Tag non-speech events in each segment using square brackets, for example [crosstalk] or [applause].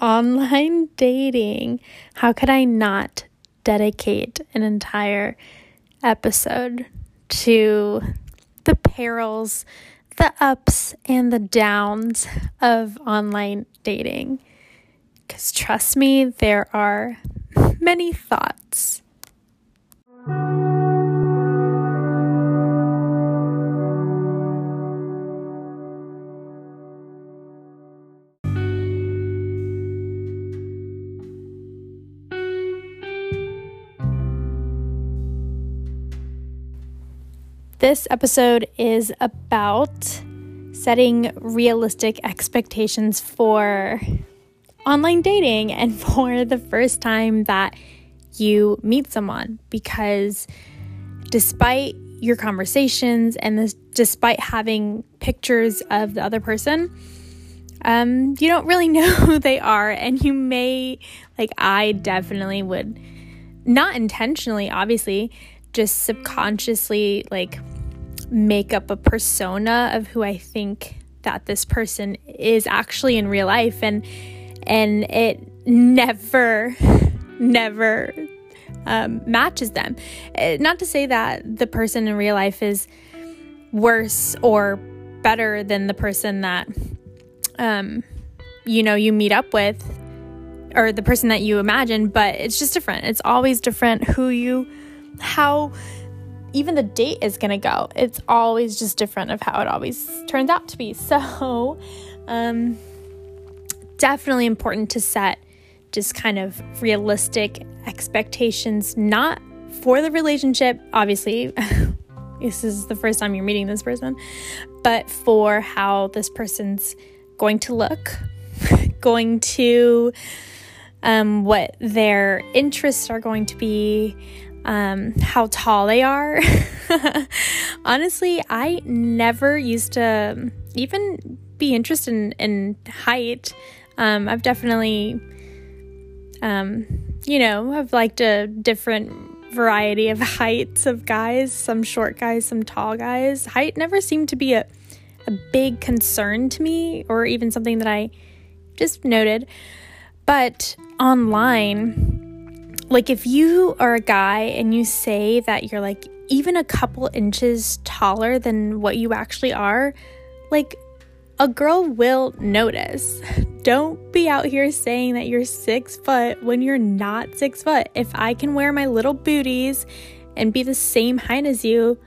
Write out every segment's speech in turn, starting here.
online dating. How could I not dedicate an entire episode to the perils, the ups, and the downs of online dating? Because trust me, there are many thoughts. This episode is about setting realistic expectations for online dating and [laughs] for the first time that you meet someone. Because despite your conversations and this, despite having pictures of the other person, um, you don't really [laughs] know who they are, and you may, like, I definitely would, not intentionally, obviously, just subconsciously, like, make up a persona of who I think that this person is actually in real life and and it never [laughs] never um, matches them. Uh, not to say that the person in real life is worse or better than the person that um, you know you meet up with or the person that you imagine, but it's just different. It's always different who you how even the date is going to go. It's always just different of how it always turns out to be. [laughs] So, um, definitely important to set just kind of realistic expectations, not for the relationship, obviously. [laughs] this is the first time you're meeting this person, but for how this person's going to look, [laughs] going to um, what their interests are going to be, um, how tall they are. [laughs] Honestly, I never used to even be interested in, in height. Um, I've definitely, um, you know, I've liked a different variety of [laughs] heights of guys, some short guys, some tall guys. Height never seemed to be a, a big concern to me or even something that I just noted. But online, like if you are a guy and you say that you're like even a couple inches taller than what you actually are, like a girl will notice. [laughs] Don't be out here saying that you're six foot when you're not six foot. If I can wear my little booties and be the same height as you,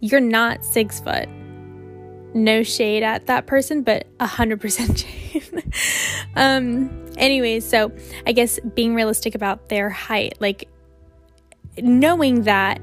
you're not six foot. No shade at that person, but a hundred percent [laughs] shade. [laughs] um, anyways, so I guess being realistic about their height, like knowing that,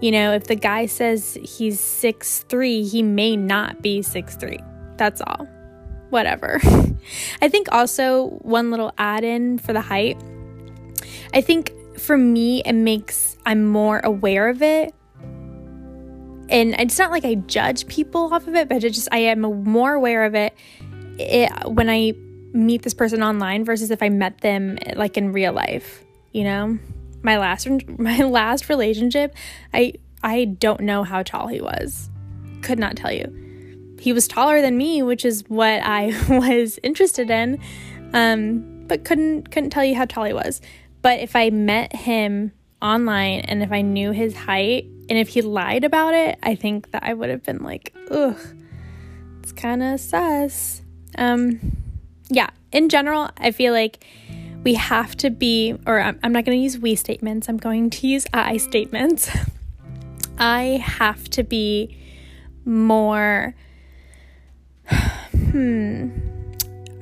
you know, if the guy says he's six three, he may not be six three. That's all. Whatever. [laughs] I think also one little add in for the height. I think for me, it makes I'm more aware of it. And it's not like I judge people off of it, but it just I am more aware of it, it when I meet this person online versus if I met them like in real life, you know? My last [laughs] my last relationship, I I don't know how tall he was. Could not tell you. He was taller than me, which is what I [laughs] was interested in. Um, but couldn't couldn't tell you how tall he was. But if I met him online and if I knew his height and if he lied about it, I think that I would have been like, ugh, it's kind of sus. Um, yeah, in general, I feel like we have to be, or I'm, I'm not going to use we statements, I'm going to use I statements. [laughs] I have to be more, [sighs] hmm,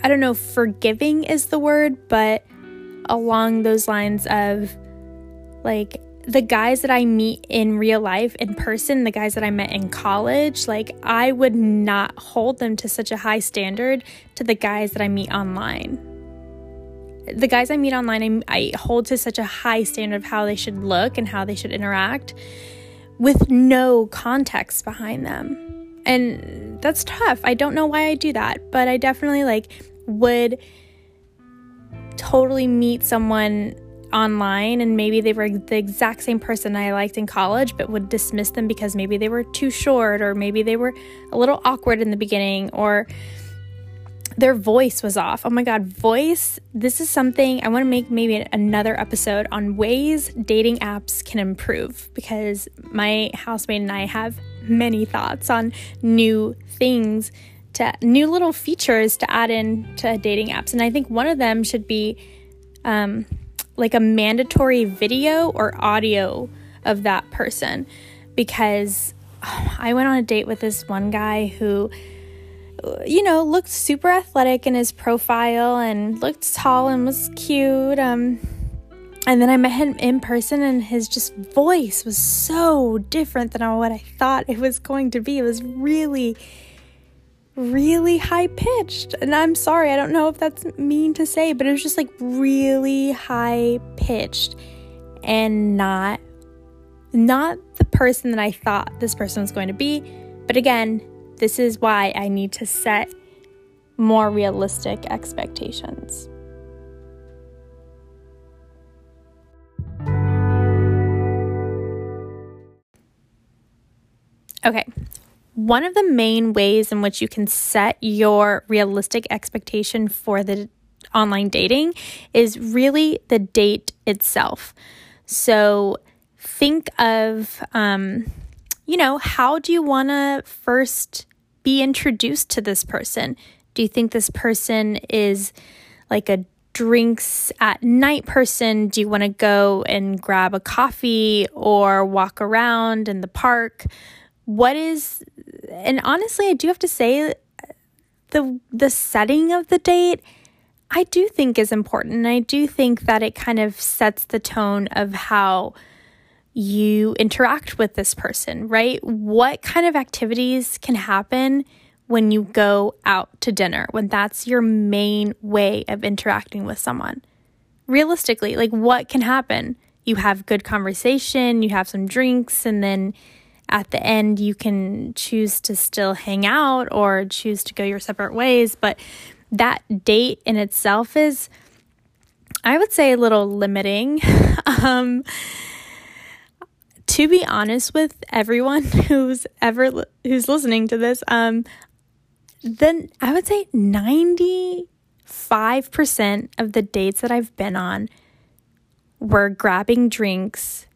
I don't know, forgiving is the word, but along those lines of like the guys that I meet in real life, in person, the guys that I met in college, like I would not hold them to such a high standard to the guys that I meet online. The guys I meet online, I, I hold to such a high standard of how they should look and how they should interact with no context behind them. And that's tough. I don't know why I do that, but I definitely like would totally meet someone online and maybe they were the exact same person I liked in college, but would dismiss them because maybe they were too short or maybe they were a little awkward in the beginning or their voice was off. Oh my God, voice. This is something I want to make maybe another episode on ways dating apps can improve because my housemate and I have many thoughts on new things to new little features to add in to dating apps. And I think one of them should be um, like a mandatory video or audio of that person because oh, [sighs] I went on a date with this one guy who you know, looked super athletic in his profile and looked tall and was cute. Um, and then I met him in person, and his just voice was so different than what I thought it was going to be. It was really, really high pitched. And I'm sorry, I don't know if that's mean to say, but it was just like really high pitched and not not the person that I thought this person was going to be. But again, this is why I need to set more realistic expectations. Okay, one of the main ways in which you can set your realistic expectation for the online dating is really the date itself. So think of, um, you know, how do you want to first be introduced to this person? Do you think this person is like a drinks at night person? Do you want to go and grab a coffee or walk around in the park? What is and honestly, I do have to say the the setting of the date I do think is important. I do think that it kind of sets the tone of how you interact with this person, right? What kind of activities can happen when you go out to dinner, when that's your main way of interacting with someone? Realistically, like what can happen? You have good conversation, you have some drinks, and then at the end, you can choose to still hang out or choose to go your separate ways. But that date in itself is, I would say, a little limiting. [laughs] um, to be honest with everyone [laughs] who's ever who's listening to this, um, then I would say 95% of the dates that I've been on were grabbing drinks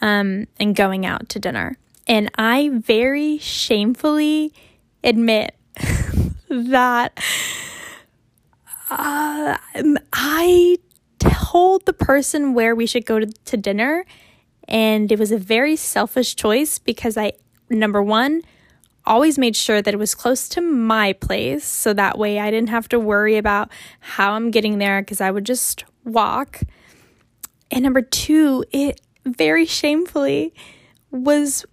um, and going out to dinner. And I very shamefully admit [laughs] that uh, I told the person where we should go to, to dinner and it was a very selfish choice because I, number one, always made sure that it was close to my place. So that way I didn't have to worry about how I'm getting there because I would just walk. And number two, it very shamefully was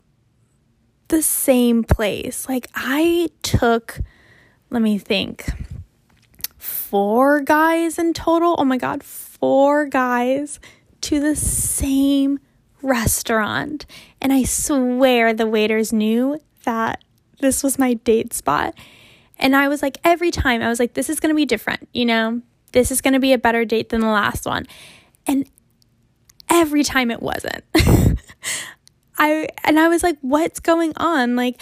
the same place. Like I took, let me think, four guys in total. Oh my God, four guys to the same restaurant. And I swear the waiters knew that this was my date spot. And I was like, every time, I was like, this is going to be different, you know? This is going to be a better date than the last one. And every time it wasn't. [laughs] I and I was like, what's going on? Like,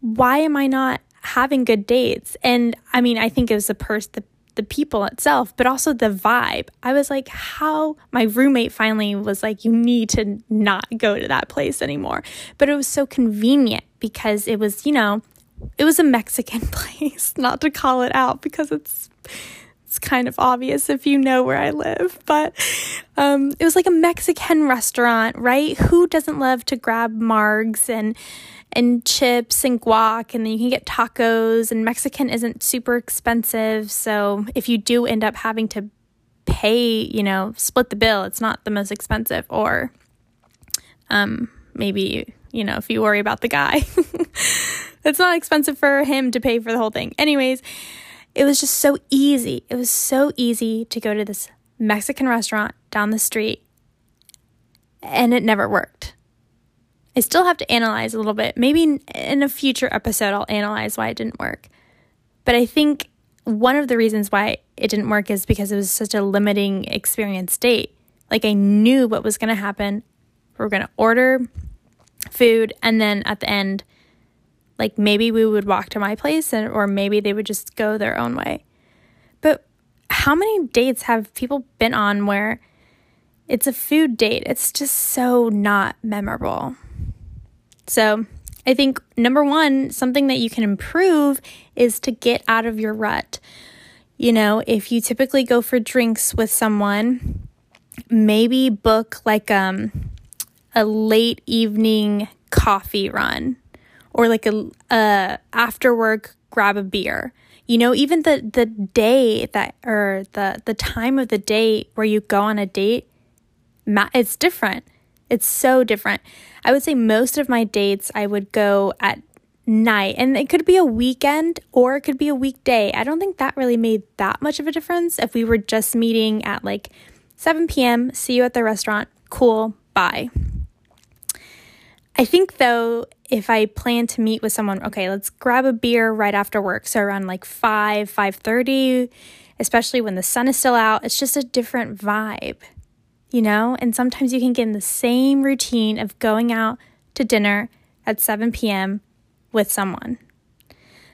why am I not having good dates? And I mean, I think it was the person the the people itself, but also the vibe. I was like, how my roommate finally was like, you need to not go to that place anymore. But it was so convenient because it was, you know, it was a Mexican [laughs] place, not to call it out because it's it's kind of obvious if you know where I live, but um, it was like a Mexican restaurant, right? Who doesn't love to grab margs and and chips and guac, and then you can get tacos. And Mexican isn't super expensive. So if you do end up having to pay, you know, split the bill, it's not the most expensive. Or um, maybe, you know, if you worry about the guy, [laughs] it's not expensive for him to pay for the whole thing. Anyways, it was just so easy. It was so easy to go to this Mexican restaurant down the street, and it never worked. I still have to analyze a little bit. Maybe in a future episode, I'll analyze why it didn't work. But I think one of the reasons why it didn't work is because it was such a limiting experience date. Like I knew what was going to happen. We are going to order food, and then at the end, Like maybe we would walk to my place and or maybe they would just go their own way. But how many dates have people been on where it's a food date? It's just so not memorable. So, I think number 1, something that you can improve is to get out of your rut. You know, if you typically go for drinks with someone, maybe book like um a late evening coffee run or like a, a after work grab a beer. You know even the the day that or the the time of the day where you go on a date it's different. It's so different. I would say most of my dates i would go at night and it could be a weekend or it could be a weekday. I don't think that really made that much of a difference if we were just meeting at like 7 p.m see you at the restaurant cool bye. I think though, if I plan to meet with someone, okay, let's grab a beer right after work. So around like 5, 5:30, especially when the sun is still out, it's just a different vibe. You know? And sometimes you can get in the same routine of going out to dinner at 7 p.m. with someone.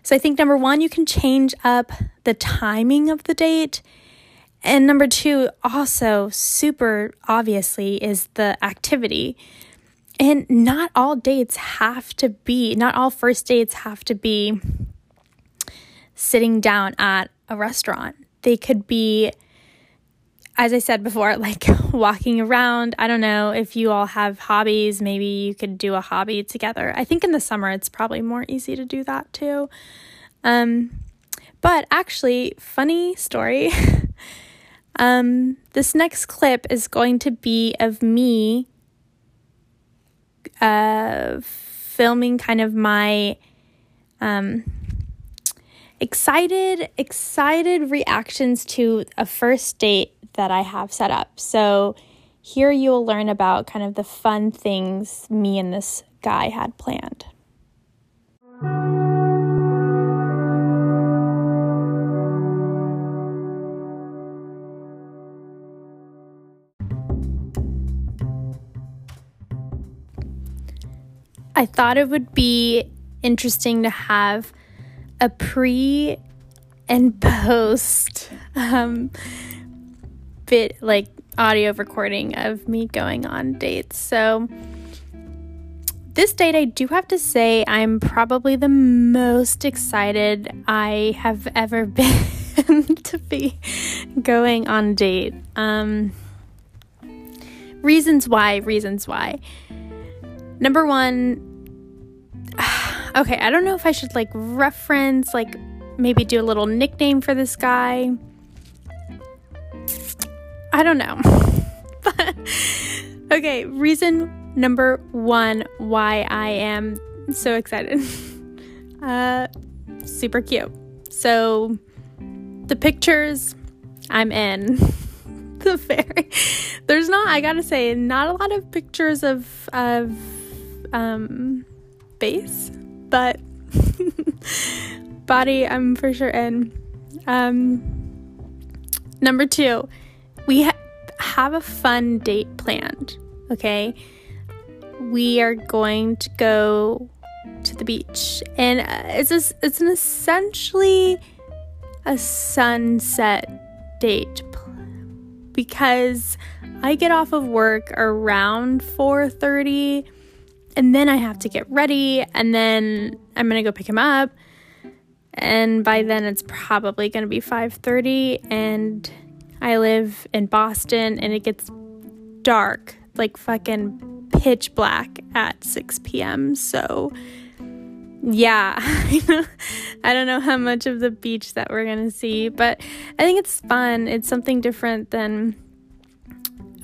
So I think number 1, you can change up the timing of the date. And number 2, also super obviously is the activity. And not all dates have to be, not all first dates have to be sitting down at a restaurant. They could be, as I said before, [laughs] like walking around. I don't know if you all have hobbies. Maybe you could do a hobby together. I think in the summer it's probably more easy to do that too. Um, but actually, funny story. [laughs] um, this next clip is going to be of me uh, filming kind of my um, excited excited reactions to a first date that I have set up. So here you will learn about kind of the fun things me and this guy had planned. I thought it would be interesting to have a pre and post um, bit like audio recording of me going on dates. So, this date, I do have to say, I'm probably the most excited I have ever [laughs] been to be going on date. Um, reasons why, reasons why. Number one, okay, I don't know if I should like reference, like maybe do a little nickname for this guy. I don't know. but [laughs] okay, reason number one why I am so excited. [laughs] uh, super cute. So the pictures I'm in. [laughs] the fairy. There's not, I gotta say, not a lot of pictures of of um, base, but [laughs] body I'm for sure in. Um, number two, we ha- have a fun date planned. Okay, we are going to go to the beach, and uh, it's a, it's an essentially a sunset date because I get off of work around 4:30 and then I have to get ready and then I'm to go pick him up. And by then it's probably to be 5:30 and I live in Boston and it gets dark, like fucking pitch black at 6 p.m. So yeah, [laughs] I don't know how much of the beach that we're to see, but I think it's fun. It's something different than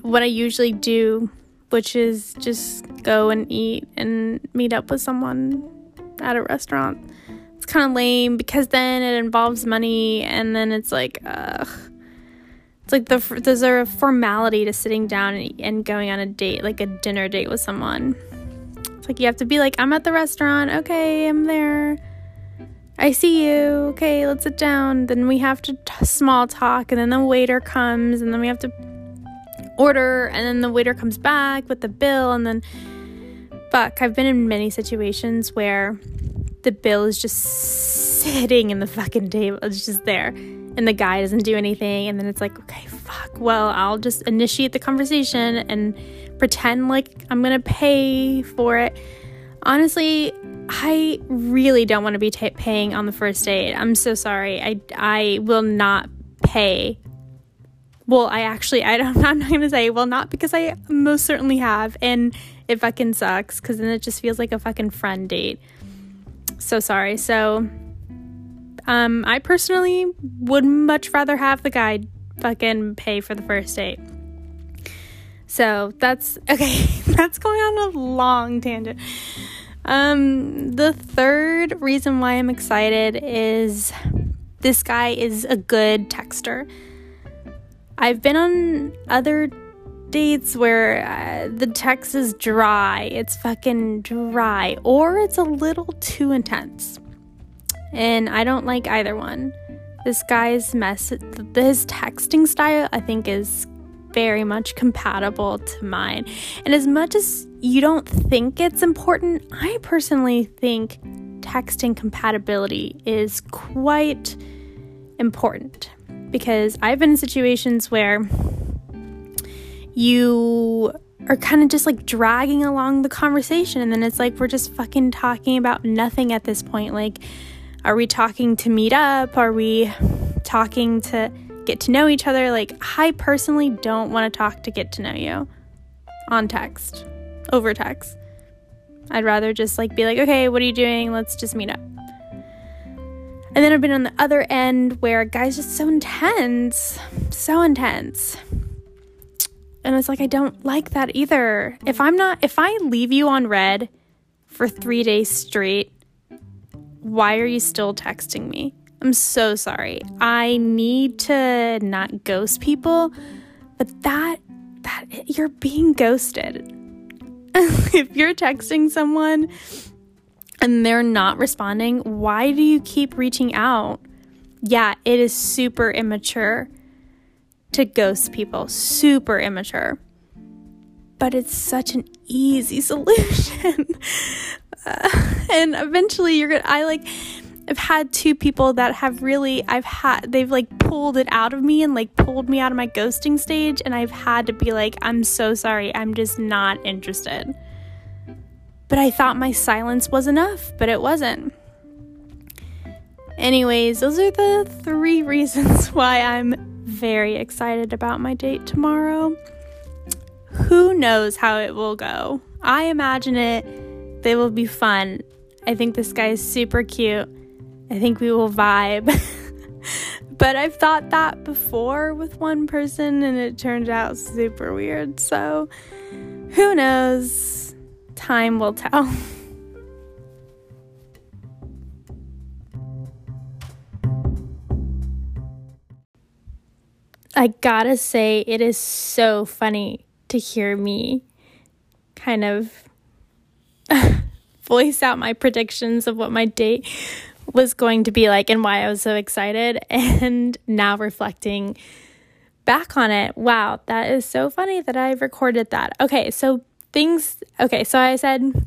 what I usually do which is just go and eat and meet up with someone at a restaurant. It's kind of lame because then it involves money and then it's like, ugh. It's like the, there's a formality to sitting down and, going on a date, like a dinner date with someone. It's like you have to be like, I'm at the restaurant. Okay, I'm there. I see you. Okay, let's sit down. Then we have to t- small talk, and then the waiter comes, and then we have to order and then the waiter comes back with the bill and then fuck i've been in many situations where the bill is just sitting in the fucking table. It's just there. And the guy doesn't do anything. And then it's like, okay, fuck. Well, I'll just initiate the conversation and pretend like I'm going to pay for it. Honestly, I really don't want to be t- paying on the first date. I'm so sorry. I, I will not pay. Well, I actually, I don't, [laughs] I'm not going to say, well, not because I most certainly have. And it fucking sucks because then it just feels like a fucking friend date. So sorry. So, um, I personally would much rather have the guy fucking pay for the first date. So that's [laughs] okay. that's going on a long tangent. Um, the third reason why I'm excited is this guy is a good texter. I've been on other dates where uh, the text is dry, it's fucking dry, or it's a little too intense. And I don't like either one. This guy's mess, his texting style, I think, is very much compatible to mine. And as much as you don't think it's important, I personally think texting compatibility is quite important because I've been in situations where you are kind of just like dragging along the conversation and then it's like we're just fucking talking about nothing at this point. Like are we talking to meet up? Are we talking to get to know each other? Like i personally don't want to talk to get to know you on text over text. I'd rather just like be like okay what are you doing? Let's just meet up and then I've been on the other end where guy's just so intense, so intense. And it's like, I don't like that either. If I'm not, if I leave you on read for three days straight, why are you still texting me? I'm so sorry. I need to not ghost people, but that, that, you're being ghosted. [laughs] if you're texting someone and they're not responding, why do you keep reaching out? Yeah, it is super immature to ghost people, super immature. But it's such an easy [laughs] solution. uh, and eventually you're going to I like I've had two people that have really I've had they've like pulled it out of me and like pulled me out of my ghosting stage and I've had to be like I'm so sorry. I'm just not interested. But I thought my silence was enough, but it wasn't. Anyways, those are the three [laughs] reasons why I'm very excited about my date tomorrow. Who knows how it will go? I imagine it, they will be fun. I think this guy is super cute. I think we will vibe. [laughs] but I've thought that before with one person and it turned out super weird. So who knows? Time will tell. [laughs] I gotta say, it is so funny to hear me kind of [laughs] voice out my predictions of what my date was going to be like and why I was so excited. [laughs] And now reflecting back on it, wow, that is so funny that I recorded that. Okay, so things, okay, so I said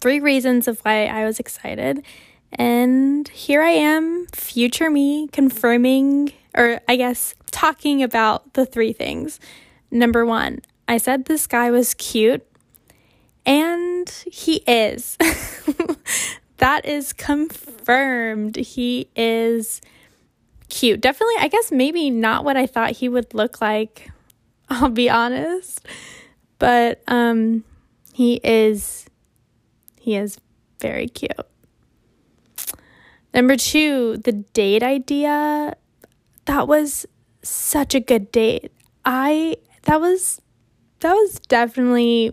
three reasons of why I was excited. And here I am, future me, confirming, or I guess talking about the three things. Number one, I said this guy was cute, and he is. [laughs] that is confirmed. He is cute. Definitely, I guess maybe not what I thought he would look like. I'll be honest. But um he is he is very cute. Number 2, the date idea that was such a good date. I that was that was definitely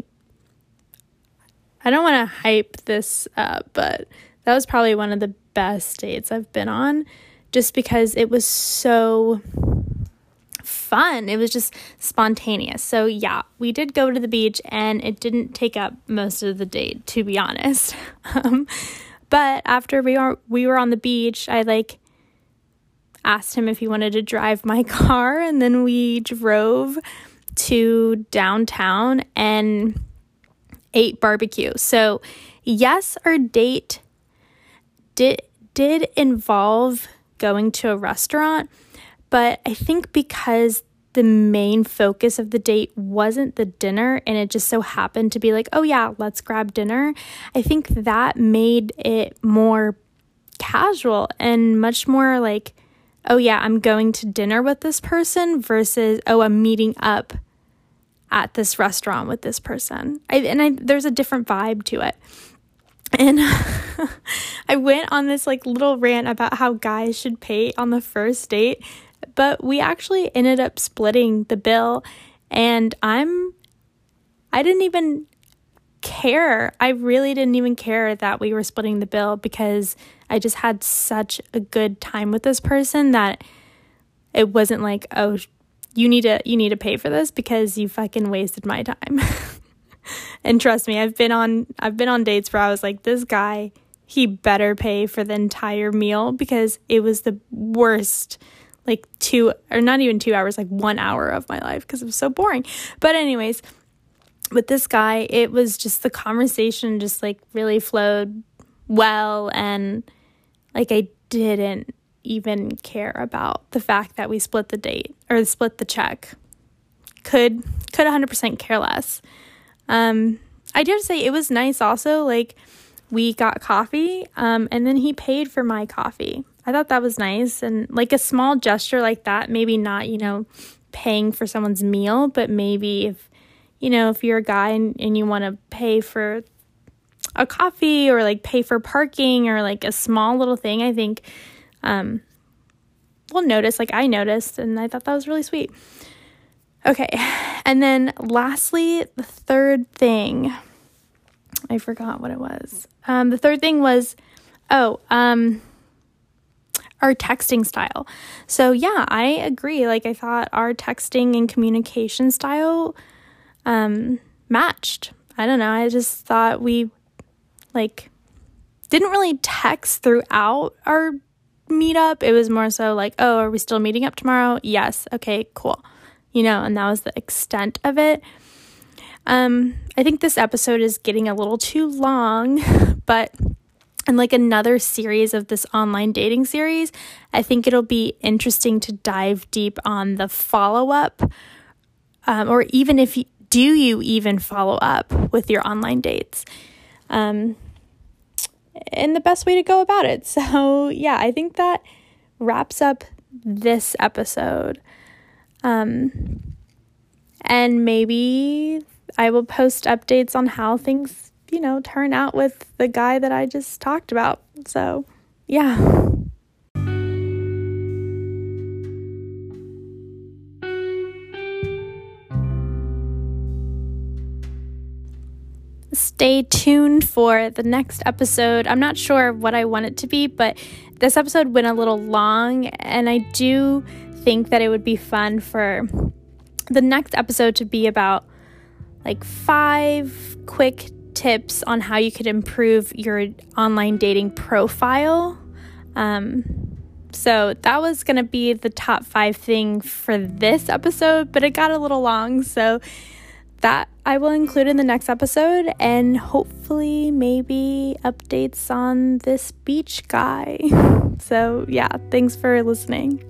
I don't want to hype this up, but that was probably one of the best dates I've been on just because it was so fun. It was just spontaneous. So, yeah, we did go to the beach and it didn't take up most of the date, to be honest. [laughs] Um, but after we were we were on the beach, I like asked him if he wanted to drive my [laughs] car, and then we drove to downtown and ate barbecue. So, yes, our date did did involve going to a restaurant, but I think because the main focus of the date wasn't the dinner and it just so happened to be like, oh yeah, let's grab dinner. I think that made it more casual and much more like, oh yeah, I'm going to dinner with this person versus, oh, I'm meeting up at this restaurant with this person. I, and I, there's a different vibe to it. And [laughs] I went on this like little rant about how guys should pay on the first date, but we actually ended up splitting the bill and I'm I didn't even care. I really didn't even care that we were splitting the bill because I just had such a good time with this person that it wasn't like, "Oh, you need to you need to pay for this because you fucking wasted my time." [laughs] and trust me, I've been on I've been on dates where I was like, "This guy, he better pay for the entire meal because it was the worst like 2 or not even 2 hours, like 1 hour of my life because it was so boring." But anyways, with this guy, it was just the conversation just like really flowed well and like I didn't even care about the fact that we split the date or split the check. Could could 100% care less. Um I did say it was nice also like we got coffee um and then he paid for my coffee. I thought that was nice and like a small gesture like that, maybe not, you know, paying for someone's meal, but maybe if you know, if you're a guy and, and you want to pay for a coffee or like pay for parking or like a small little thing, I think um, we'll notice. Like I noticed, and I thought that was really sweet. Okay, and then lastly, the third thing. I forgot what it was. Um, the third thing was, oh, um, our texting style. So yeah, I agree. Like I thought our texting and communication style um, matched. I don't know. I just thought we like didn't really text throughout our meetup. It was more so like, oh, are we still meeting up tomorrow? Yes. Okay, cool. You know, and that was the extent of it. Um, I think this episode is getting a little too long, [laughs] but in like another series of this online dating series, I think it'll be interesting to dive deep on the follow up, um, or even if you, do you even follow up with your online dates? Um, and the best way to go about it. [laughs] So, yeah, I think that wraps up this episode. Um, and maybe I will post updates on how things, you know, turn out with the guy that I just talked about. So, yeah. stay tuned for the next episode. I'm not sure what I want it to be, but this episode went a little long, and I do think that it would be fun for the next episode to be about like five quick tips on how you could improve your online dating profile. Um, so that was going to be the top five thing for this episode, but it got a little long. So that I will include in the next episode and hopefully maybe updates on this beach guy. [laughs] So, yeah, thanks for listening.